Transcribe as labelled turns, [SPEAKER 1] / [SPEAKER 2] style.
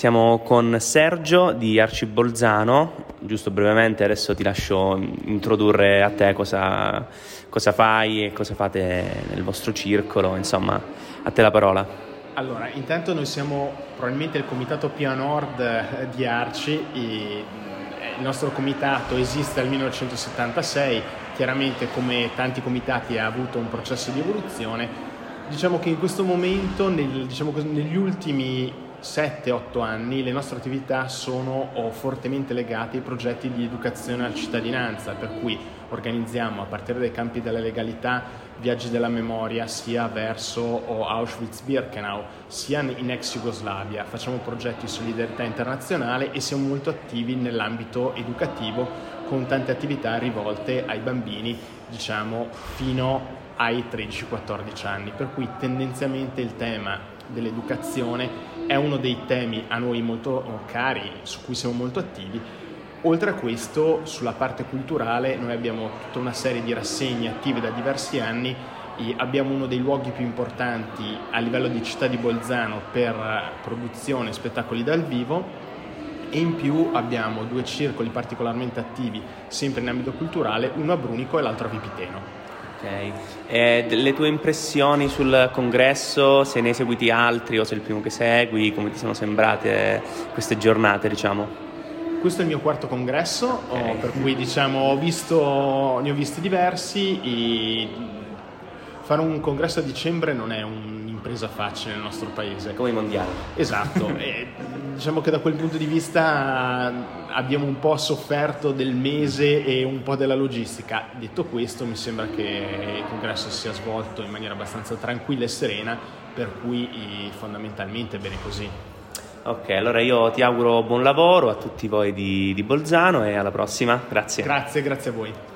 [SPEAKER 1] Siamo con Sergio di Arcibolzano, giusto brevemente adesso ti lascio introdurre a te cosa, cosa fai e cosa fate nel vostro circolo, insomma a te la parola.
[SPEAKER 2] Allora, intanto noi siamo probabilmente il comitato Pia Nord eh, di Arci, il nostro comitato esiste dal 1976, chiaramente come tanti comitati ha avuto un processo di evoluzione, diciamo che in questo momento, nel, diciamo negli ultimi 7-8 anni le nostre attività sono fortemente legate ai progetti di educazione alla cittadinanza, per cui organizziamo a partire dai campi della legalità viaggi della memoria sia verso Auschwitz-Birkenau sia in ex Jugoslavia, facciamo progetti di solidarietà internazionale e siamo molto attivi nell'ambito educativo con tante attività rivolte ai bambini, diciamo, fino ai 13-14 anni, per cui tendenzialmente il tema dell'educazione è uno dei temi a noi molto cari, su cui siamo molto attivi. Oltre a questo, sulla parte culturale, noi abbiamo tutta una serie di rassegne attive da diversi anni abbiamo uno dei luoghi più importanti a livello di città di Bolzano per produzione e spettacoli dal vivo e in più abbiamo due circoli particolarmente attivi sempre in ambito culturale, uno a Brunico e l'altro a Vipiteno.
[SPEAKER 1] Ok, e le tue impressioni sul congresso, se ne hai seguiti altri o sei il primo che segui, come ti sono sembrate queste giornate, diciamo?
[SPEAKER 2] Questo è il mio quarto congresso, okay. per cui diciamo, ho visto, ne ho visti diversi e fare un congresso a dicembre non è un'impresa facile nel nostro paese.
[SPEAKER 1] Come i mondiali.
[SPEAKER 2] Esatto, e diciamo che da quel punto di vista abbiamo un po' sofferto del mese e un po' della logistica. Detto questo, mi sembra che il congresso sia svolto in maniera abbastanza tranquilla e serena, per cui fondamentalmente è bene così.
[SPEAKER 1] Ok, allora io ti auguro buon lavoro a tutti voi di, di Bolzano e alla prossima. Grazie.
[SPEAKER 2] Grazie, grazie a voi.